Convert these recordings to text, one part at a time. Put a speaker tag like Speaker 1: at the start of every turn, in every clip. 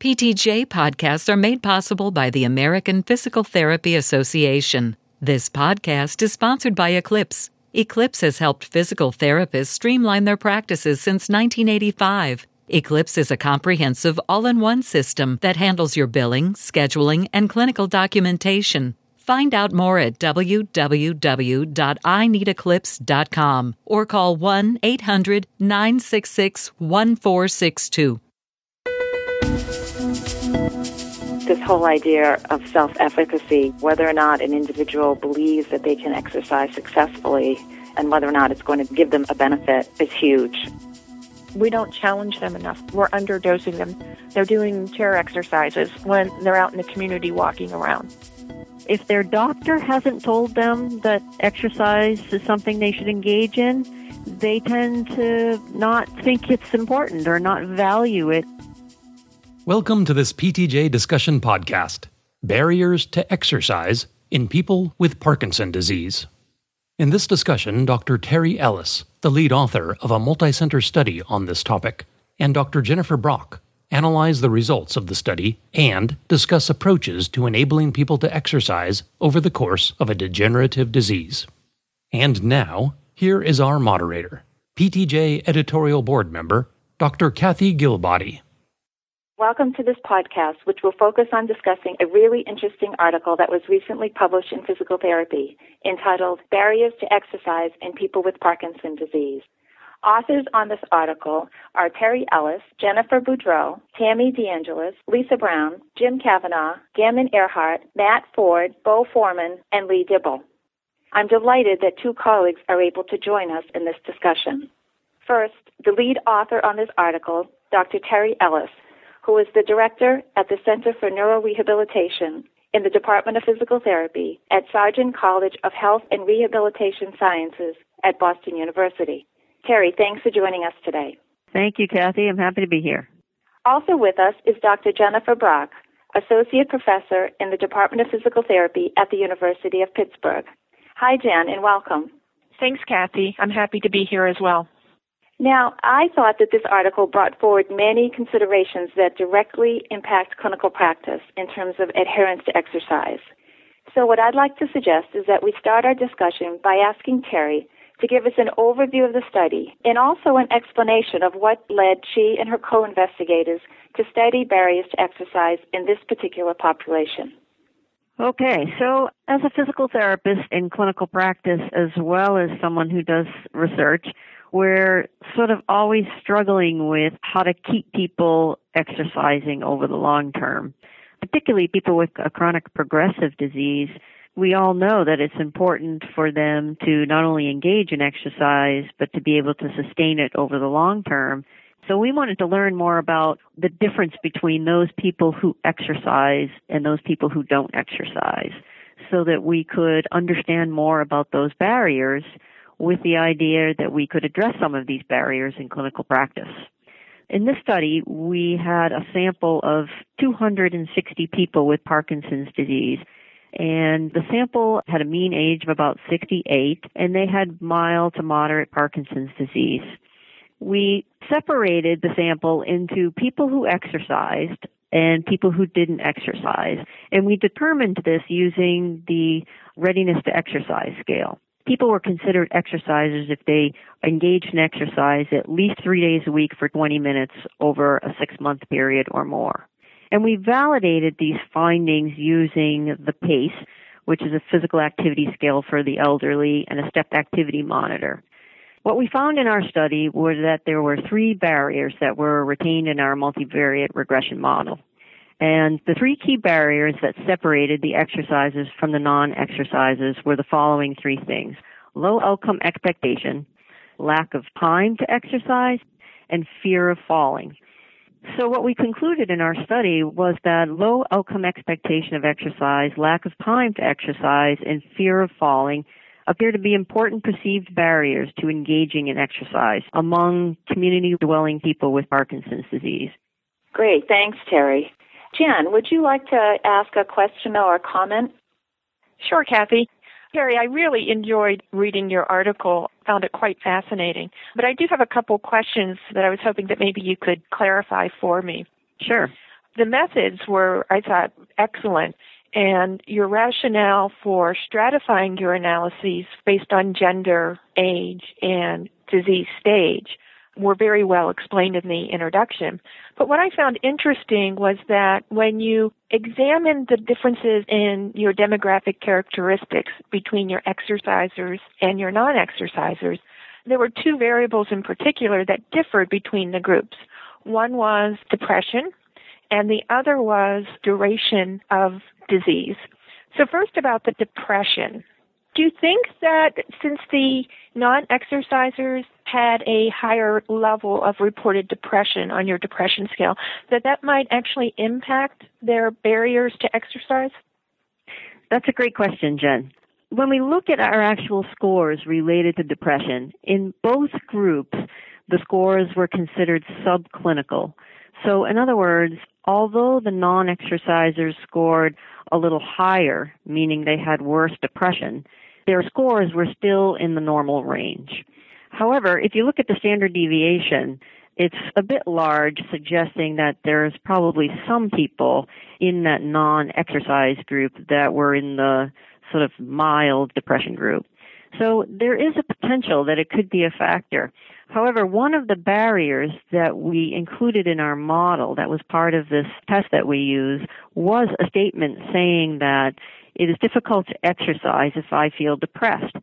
Speaker 1: PTJ podcasts are made possible by the American Physical Therapy Association. This podcast is sponsored by Eclipse. Eclipse has helped physical therapists streamline their practices since 1985. Eclipse is a comprehensive all in one system that handles your billing, scheduling, and clinical documentation. Find out more at www.ineedeclipse.com or call 1 800 966 1462.
Speaker 2: This whole idea of self efficacy, whether or not an individual believes that they can exercise successfully and whether or not it's going to give them a benefit, is huge.
Speaker 3: We don't challenge them enough. We're underdosing them. They're doing chair exercises when they're out in the community walking around.
Speaker 4: If their doctor hasn't told them that exercise is something they should engage in, they tend to not think it's important or not value it.
Speaker 5: Welcome to this PTJ discussion podcast Barriers to Exercise in People with Parkinson Disease. In this discussion, Dr. Terry Ellis, the lead author of a multi-center study on this topic, and Dr. Jennifer Brach, analyze the results of the study, and discuss approaches to enabling people to exercise over the course of a degenerative disease. And now, here is our moderator, PTJ editorial board member, Dr. Kathy Gill-Body.
Speaker 2: Welcome to this podcast, which will focus on discussing a really interesting article that was recently published in Physical Therapy entitled Barriers to Exercise in People with Parkinson Disease. Authors on this article are Terry Ellis, Jennifer Boudreau, Tammy DeAngelis, Lisa Brown, Jim Cavanaugh, Gammon Earhart, Matt Ford, Bo Foreman, and Lee Dibble. I'm delighted that two colleagues are able to join us in this discussion. First, the lead author on this article, Dr. Terry Ellis, who is the director at the Center for Neurorehabilitation in the Department of Physical Therapy at Sargent College of Health and Rehabilitation Sciences at Boston University. Terry, thanks for joining us today.
Speaker 4: Thank you, Kathy. I'm happy to be here.
Speaker 2: Also with us is Dr. Jennifer Brach, Associate Professor in the Department of Physical Therapy at the University of Pittsburgh. Hi, Jen, and welcome.
Speaker 3: Thanks, Kathy. I'm happy to be here as well.
Speaker 2: Now, I thought that this article brought forward many considerations that directly impact clinical practice in terms of adherence to exercise. So, what I'd like to suggest is that we start our discussion by asking Terry to give us an overview of the study and also an explanation of what led she and her co investigators to study barriers to exercise in this particular population.
Speaker 4: Okay, so as a physical therapist in clinical practice, as well as someone who does research, we're sort of always struggling with how to keep people exercising over the long term, particularly people with a chronic progressive disease we all know that it's important for them to not only engage in exercise, but to be able to sustain it over the long term. So we wanted to learn more about the difference between those people who exercise and those people who don't exercise so that we could understand more about those barriers with the idea that we could address some of these barriers in clinical practice. In this study, we had a sample of 260 people with Parkinson's disease and the sample had a mean age of about 68 and they had mild to moderate Parkinson's disease. We separated the sample into people who exercised and people who didn't exercise. And we determined this using the readiness to exercise scale. People were considered exercisers if they engaged in exercise at least three days a week for 20 minutes over a six month period or more. And we validated these findings using the PASE, which is a physical activity scale for the elderly, and a step activity monitor. What we found in our study was that there were three barriers that were retained in our multivariate regression model. And the three key barriers that separated the exercises from the non-exercises were the following three things. Low outcome expectation, lack of time to exercise, and fear of falling. So what we concluded in our study was that low outcome expectation of exercise, lack of time to exercise, and fear of falling appear to be important perceived barriers to engaging in exercise among community dwelling people with Parkinson's disease.
Speaker 2: Great, thanks, Terry. Jen, would you like to ask a question or a comment?
Speaker 3: Sure, Kathy. Terry, I really enjoyed reading your article, found it quite fascinating. But I do have a couple questions that I was hoping that maybe you could clarify for me.
Speaker 4: Sure.
Speaker 3: The methods were, I thought, excellent. And your rationale for stratifying your analyses based on gender, age, and disease stage were very well explained in the introduction. But what I found interesting was that when you examine the differences in your demographic characteristics between your exercisers and your non-exercisers, there were two variables in particular that differed between the groups. One was depression, and the other was duration of disease. So first about the depression. Do you think that since the non-exercisers had a higher level of reported depression on your depression scale, that that might actually impact their barriers to exercise?
Speaker 4: That's a great question, Jen. When we look at our actual scores related to depression, in both groups, the scores were considered subclinical. So, in other words, although the non exercisers scored a little higher, meaning they had worse depression, their scores were still in the normal range. However, if you look at the standard deviation, it's a bit large, suggesting that there's probably some people in that non exercise group that were in the sort of mild depression group. So there is a potential that it could be a factor. However, one of the barriers that we included in our model that was part of this test that we use was a statement saying that it is difficult to exercise if I feel depressed.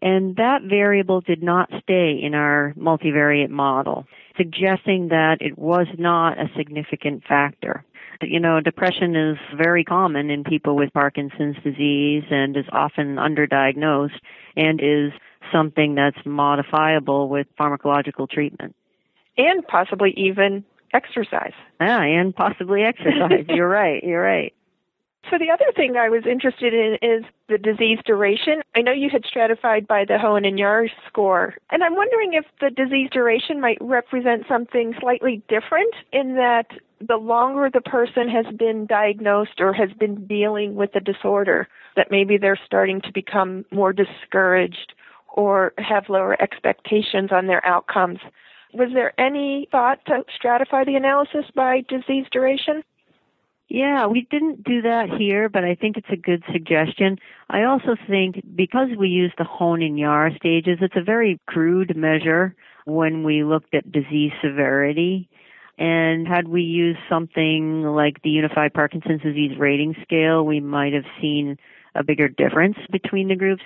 Speaker 4: And that variable did not stay in our multivariate model, suggesting that it was not a significant factor. You know, depression is very common in people with Parkinson's disease and is often underdiagnosed and is something that's modifiable with pharmacological treatment.
Speaker 3: And possibly even exercise.
Speaker 4: Yeah, and possibly exercise. you're right. You're right.
Speaker 3: So the other thing I was interested in is the disease duration. I know you had stratified by the Hoehn and Yahr score, and I'm wondering if the disease duration might represent something slightly different in that the longer the person has been diagnosed or has been dealing with the disorder, that maybe they're starting to become more discouraged or have lower expectations on their outcomes. Was there any thought to stratify the analysis by disease duration?
Speaker 4: Yeah, we didn't do that here, but I think it's a good suggestion. I also think because we use the Hoehn and Yahr stages, it's a very crude measure when we looked at disease severity. And had we used something like the Unified Parkinson's Disease Rating Scale, we might have seen a bigger difference between the groups.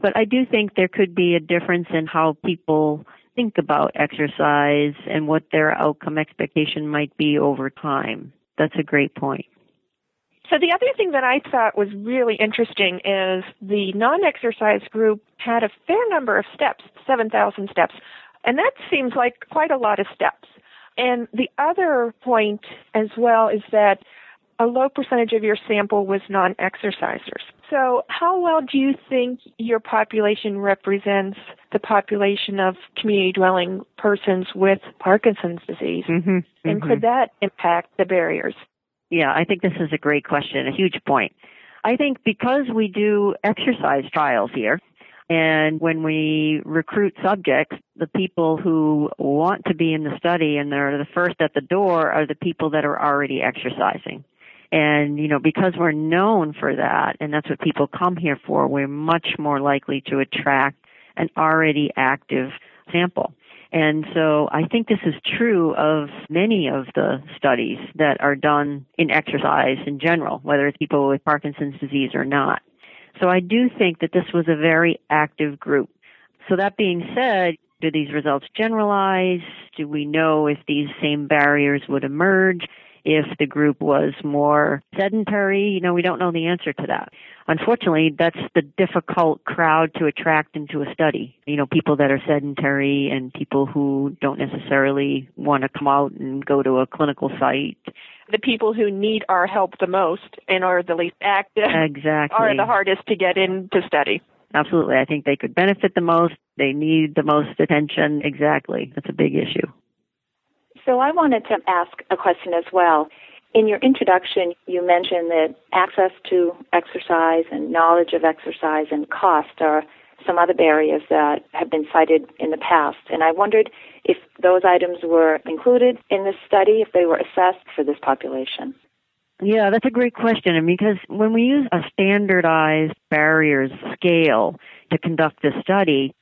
Speaker 4: But I do think there could be a difference in how people think about exercise and what their outcome expectation might be over time. That's a great point.
Speaker 3: So the other thing that I thought was really interesting is the non-exercise group had a fair number of steps, 7,000 steps. And that seems like quite a lot of steps. And the other point as well is that a low percentage of your sample was non-exercisers. So how well do you think your population represents the population of community dwelling persons with Parkinson's disease?
Speaker 4: Mm-hmm,
Speaker 3: and
Speaker 4: mm-hmm.
Speaker 3: could that impact the barriers?
Speaker 4: Yeah, I think this is a great question, a huge point. I think because we do exercise trials here, and when we recruit subjects, the people who want to be in the study and they're the first at the door are the people that are already exercising. And, you know, because we're known for that, and that's what people come here for, we're much more likely to attract an already active sample. And so I think this is true of many of the studies that are done in exercise in general, whether it's people with Parkinson's disease or not. So I do think that this was a very active group. So that being said, do these results generalize? Do we know if these same barriers would emerge? If the group was more sedentary. You know, we don't know the answer to that. Unfortunately, that's the difficult crowd to attract into a study. You know, people that are sedentary and people who don't necessarily want to come out and go to a clinical site.
Speaker 3: The people who need our help the most and are the least active
Speaker 4: exactly.
Speaker 3: are the hardest to get in to study.
Speaker 4: Absolutely. I think they could benefit the most. They need the most attention. Exactly. That's a big issue.
Speaker 2: So I wanted to ask a question as well. In your introduction, you mentioned that access to exercise and knowledge of exercise and cost are some other barriers that have been cited in the past. And I wondered if those items were included in this study, if they were assessed for this population.
Speaker 4: Yeah, that's a great question. And because when we use a standardized barriers scale to conduct this study,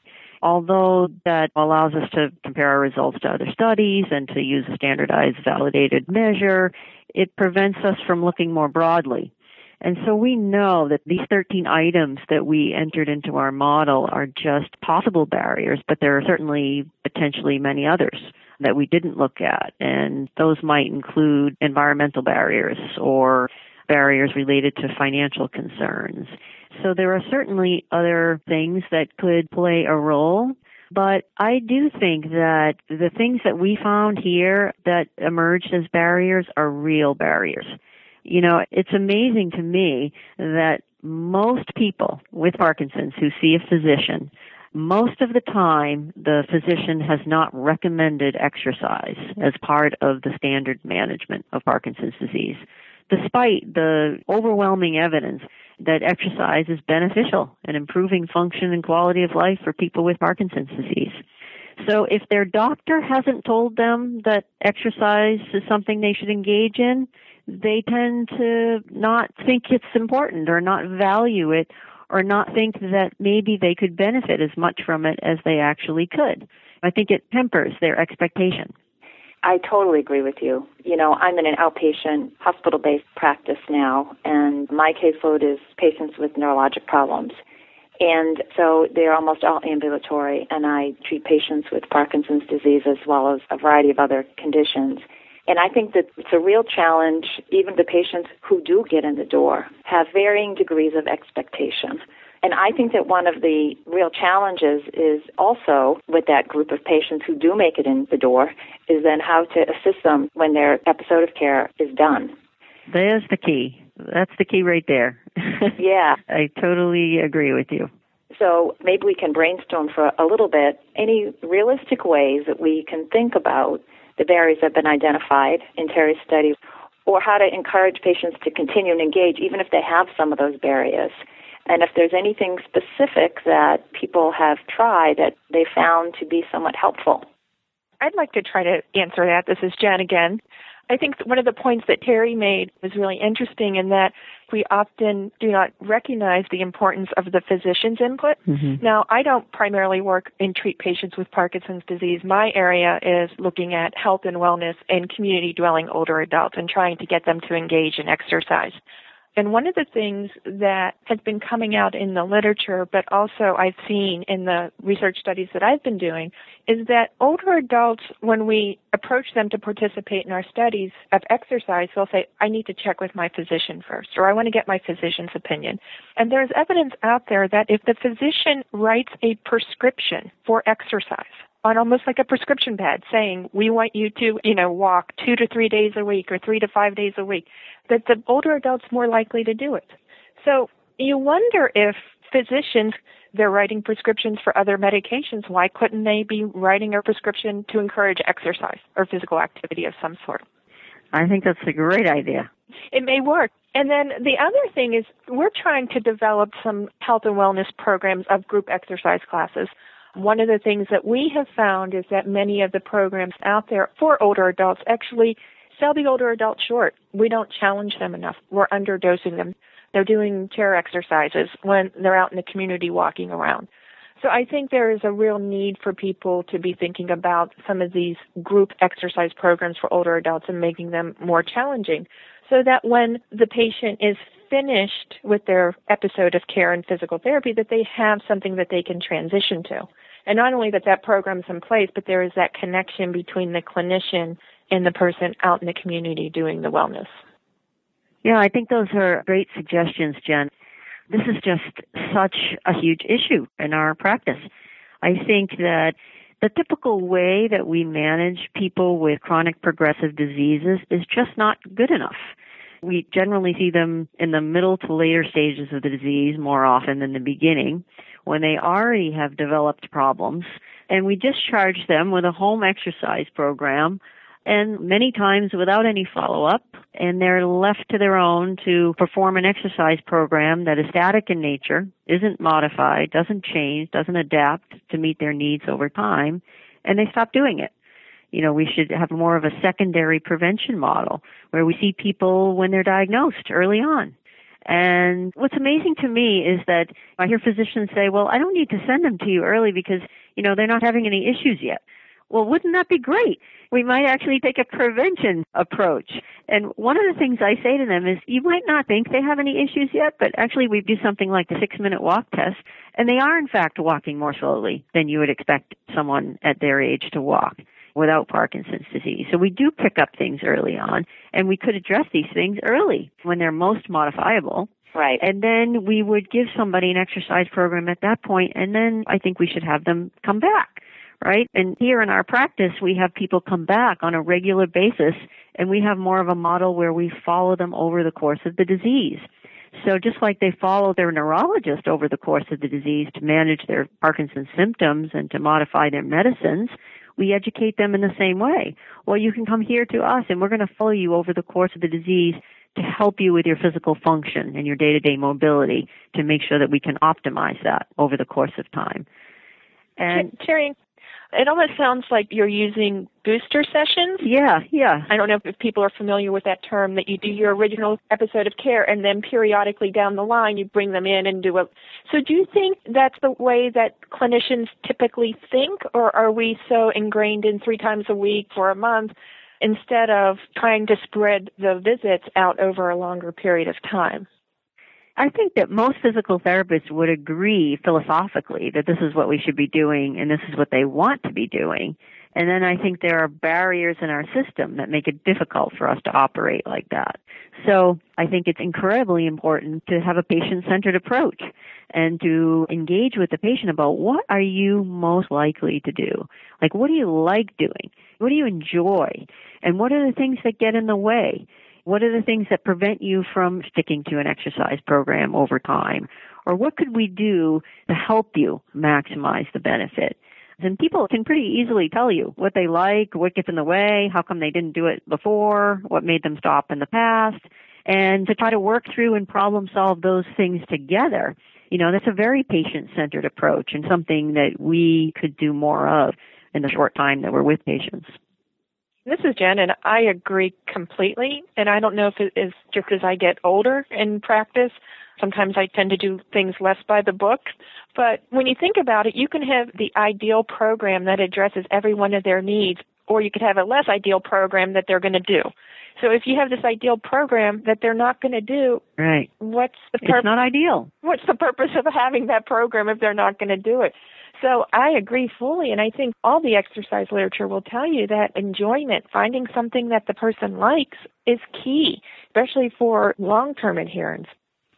Speaker 4: although that allows us to compare our results to other studies and to use a standardized validated measure, it prevents us from looking more broadly. And so we know that these 13 items that we entered into our model are just possible barriers, but there are certainly potentially many others that we didn't look at. And those might include environmental barriers or barriers related to financial concerns. So there are certainly other things that could play a role. But I do think that the things that we found here that emerged as barriers are real barriers. You know, it's amazing to me that most people with Parkinson's who see a physician, most of the time the physician has not recommended exercise as part of the standard management of Parkinson's disease, despite the overwhelming evidence that exercise is beneficial in improving function and quality of life for people with Parkinson's disease. So if their doctor hasn't told them that exercise is something they should engage in, they tend to not think it's important or not value it or not think that maybe they could benefit as much from it as they actually could. I think it tempers their expectation.
Speaker 2: I totally agree with you. You know, I'm in an outpatient hospital based practice now, and my caseload is patients with neurologic problems. And so they're almost all ambulatory, and I treat patients with Parkinson's disease as well as a variety of other conditions. And I think that it's a real challenge. Even the patients who do get in the door have varying degrees of expectation. And I think that one of the real challenges is also with that group of patients who do make it in the door is then how to assist them when their episode of care is done.
Speaker 4: There's the key. That's the key right there.
Speaker 2: yeah.
Speaker 4: I totally agree with you.
Speaker 2: So maybe we can brainstorm for a little bit any realistic ways that we can think about the barriers that have been identified in Terry's study, or how to encourage patients to continue and engage even if they have some of those barriers. And if there's anything specific that people have tried that they found to be somewhat helpful.
Speaker 3: I'd like to try to answer that. This is Jen again. I think one of the points that Terry made was really interesting in that we often do not recognize the importance of the physician's input. Mm-hmm. Now, I don't primarily work and treat patients with Parkinson's disease. My area is looking at health and wellness in community dwelling older adults and trying to get them to engage in exercise. And one of the things that has been coming out in the literature, but also I've seen in the research studies that I've been doing, is that older adults, when we approach them to participate in our studies of exercise, they'll say, I need to check with my physician first, or I want to get my physician's opinion. And there's evidence out there that if the physician writes a prescription for exercise, on almost like a prescription pad saying, we want you to, you know, walk two to three days a week or three to five days a week, that the older adult's more likely to do it. So you wonder if physicians, they're writing prescriptions for other medications. Why couldn't they be writing a prescription to encourage exercise or physical activity of some sort?
Speaker 4: I think that's a great idea.
Speaker 3: It may work. And then the other thing is we're trying to develop some health and wellness programs of group exercise classes one of the things that we have found is that many of the programs out there for older adults actually sell the older adults short. We don't challenge them enough. We're underdosing them. They're doing chair exercises when they're out in the community walking around. So I think there is a real need for people to be thinking about some of these group exercise programs for older adults and making them more challenging so that when the patient is finished with their episode of care and physical therapy that they have something that they can transition to. And not only that that program's in place, but there is that connection between the clinician and the person out in the community doing the wellness.
Speaker 4: Yeah, I think those are great suggestions, Jen. This is just such a huge issue in our practice. I think that the typical way that we manage people with chronic progressive diseases is just not good enough. We generally see them in the middle to later stages of the disease more often than the beginning when they already have developed problems and we discharge them with a home exercise program and many times without any follow-up and they're left to their own to perform an exercise program that is static in nature, isn't modified, doesn't change, doesn't adapt to meet their needs over time, and they stop doing it. You know, we should have more of a secondary prevention model where we see people when they're diagnosed early on. And what's amazing to me is that I hear physicians say, well, I don't need to send them to you early because, you know, they're not having any issues yet. Well, wouldn't that be great? We might actually take a prevention approach. And one of the things I say to them is, you might not think they have any issues yet, but actually we do something like the six minute walk test, and they are in fact walking more slowly than you would expect someone at their age to walk without Parkinson's disease. So we do pick up things early on, and we could address these things early when they're most modifiable.
Speaker 2: Right.
Speaker 4: And then we would give somebody an exercise program at that point, and then I think we should have them come back right? And here in our practice, we have people come back on a regular basis, and we have more of a model where we follow them over the course of the disease. So just like they follow their neurologist over the course of the disease to manage their Parkinson's symptoms and to modify their medicines, we educate them in the same way. Well, you can come here to us and we're going to follow you over the course of the disease to help you with your physical function and your day-to-day mobility to make sure that we can optimize that over the course of time.
Speaker 3: And Terry, it almost sounds like you're using booster sessions.
Speaker 4: Yeah, yeah.
Speaker 3: I don't know if people are familiar with that term that you do your original episode of care and then periodically down the line you bring them in and do a. So do you think that's the way that clinicians typically think or are we so ingrained in three times a week for a month instead of trying to spread the visits out over a longer period of time?
Speaker 4: I think that most physical therapists would agree philosophically that this is what we should be doing and this is what they want to be doing. And then I think there are barriers in our system that make it difficult for us to operate like that. So I think it's incredibly important to have a patient-centered approach and to engage with the patient about what are you most likely to do? Like what do you like doing? What do you enjoy? And what are the things that get in the way? What are the things that prevent you from sticking to an exercise program over time? Or what could we do to help you maximize the benefit? And people can pretty easily tell you what they like, what gets in the way, how come they didn't do it before, what made them stop in the past, and to try to work through and problem solve those things together. You know, that's a very patient centered approach and something that we could do more of in the short time that we're with patients.
Speaker 3: This is Jen, and I agree completely. And I don't know if it is just as I get older in practice. Sometimes I tend to do things less by the book. But when you think about it, you can have the ideal program that addresses every one of their needs, or you could have a less ideal program that they're going to do. So if you have this ideal program that they're not going to do,
Speaker 4: right?
Speaker 3: What's the
Speaker 4: purpose? It's not ideal.
Speaker 3: What's the purpose of having that program if they're not going to do it? So I agree fully, and I think all the exercise literature will tell you that enjoyment, finding something that the person likes, is key, especially for long-term adherence.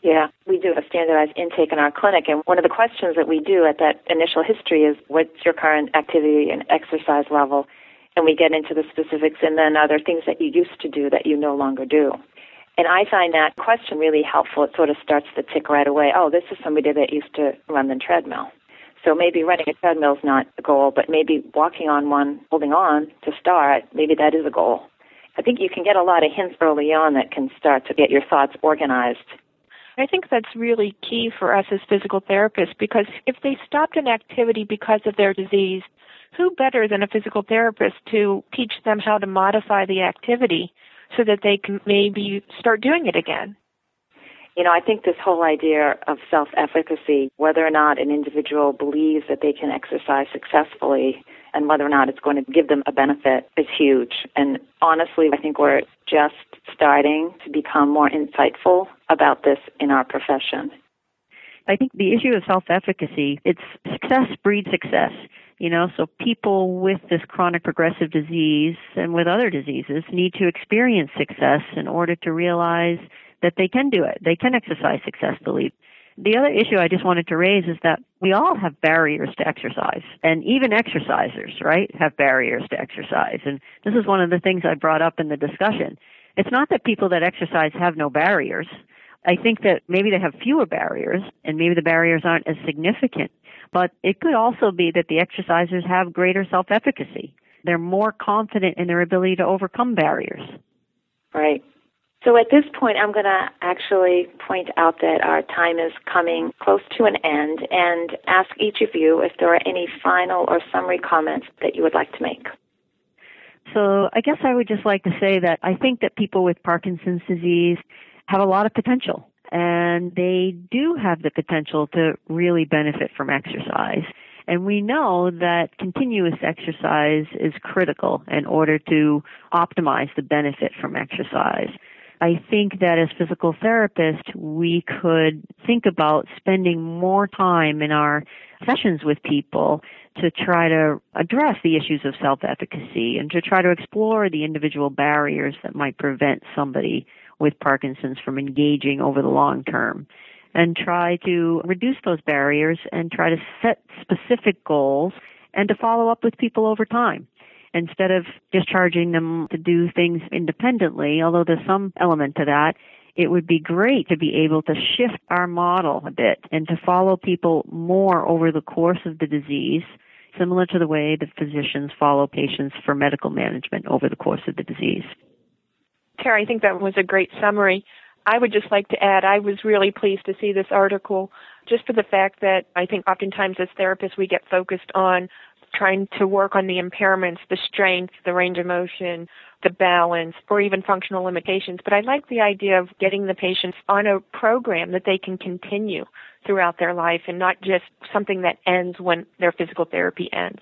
Speaker 2: Yeah, we do a standardized intake in our clinic, and one of the questions that we do at that initial history is, what's your current activity and exercise level? And we get into the specifics, and then are there things that you used to do that you no longer do? And I find that question really helpful. It sort of starts to tick right away. Oh, this is somebody that used to run the treadmill. So maybe running a treadmill is not a goal, but maybe walking on one, holding on to start, maybe that is a goal. I think you can get a lot of hints early on that can start to get your thoughts organized.
Speaker 3: I think that's really key for us as physical therapists because if they stopped an activity because of their disease, who better than a physical therapist to teach them how to modify the activity so that they can maybe start doing it again?
Speaker 2: You know, I think this whole idea of self efficacy, whether or not an individual believes that they can exercise successfully and whether or not it's going to give them a benefit is huge. And honestly, I think we're just starting to become more insightful about this in our profession.
Speaker 4: I think the issue of self efficacy, it's success breeds success. You know, so people with this chronic progressive disease and with other diseases need to experience success in order to realize that they can do it. They can exercise successfully. The other issue I just wanted to raise is that we all have barriers to exercise, and even exercisers, right, have barriers to exercise. And this is one of the things I brought up in the discussion. It's not that people that exercise have no barriers. I think that maybe they have fewer barriers, and maybe the barriers aren't as significant. But it could also be that the exercisers have greater self-efficacy they're more confident in their ability to overcome barriers.
Speaker 2: Right. So at this point, I'm going to actually point out that our time is coming close to an end and ask each of you if there are any final or summary comments that you would like to make.
Speaker 4: So I guess I would just like to say that I think that people with Parkinson's disease have a lot of potential and they do have the potential to really benefit from exercise. And we know that continuous exercise is critical in order to optimize the benefit from exercise. I think that as physical therapists, we could think about spending more time in our sessions with people to try to address the issues of self-efficacy and to try to explore the individual barriers that might prevent somebody with Parkinson's from engaging over the long term and try to reduce those barriers and try to set specific goals and to follow up with people over time instead of discharging them to do things independently, although there's some element to that, it would be great to be able to shift our model a bit and to follow people more over the course of the disease, similar to the way that physicians follow patients for medical management over the course of the disease.
Speaker 3: Terry, I think that was a great summary. I would just like to add, I was really pleased to see this article just for the fact that I think oftentimes as therapists we get focused on trying to work on the impairments, the strength, the range of motion, the balance, or even functional limitations. But I like the idea of getting the patients on a program that they can continue throughout their life and not just something that ends when their physical therapy ends.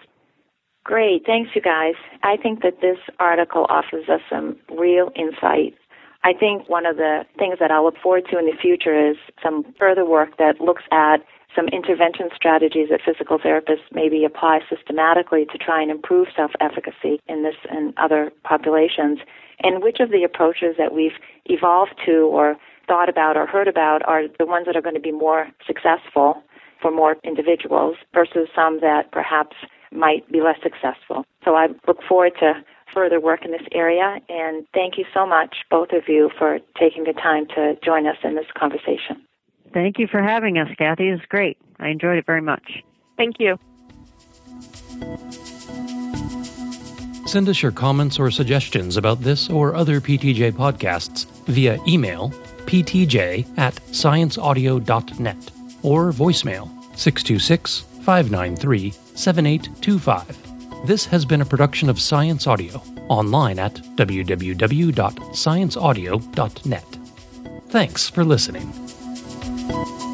Speaker 2: Great. Thanks, you guys. I think that this article offers us some real insight. I think one of the things that I'll look forward to in the future is some further work that looks at some intervention strategies that physical therapists maybe apply systematically to try and improve self-efficacy in this and other populations, and which of the approaches that we've evolved to or thought about or heard about are the ones that are going to be more successful for more individuals versus some that perhaps might be less successful. So I look forward to further work in this area and thank you so much, both of you, for taking the time to join us in this conversation.
Speaker 4: Thank you for having us, Kathy. It was great. I enjoyed it very much.
Speaker 3: Thank you.
Speaker 5: Send us your comments or suggestions about this or other PTJ podcasts via email ptj at scienceaudio.net or voicemail 626 593 7825. This has been a production of Science Audio, online at www.scienceaudio.net. Thanks for listening. Bye.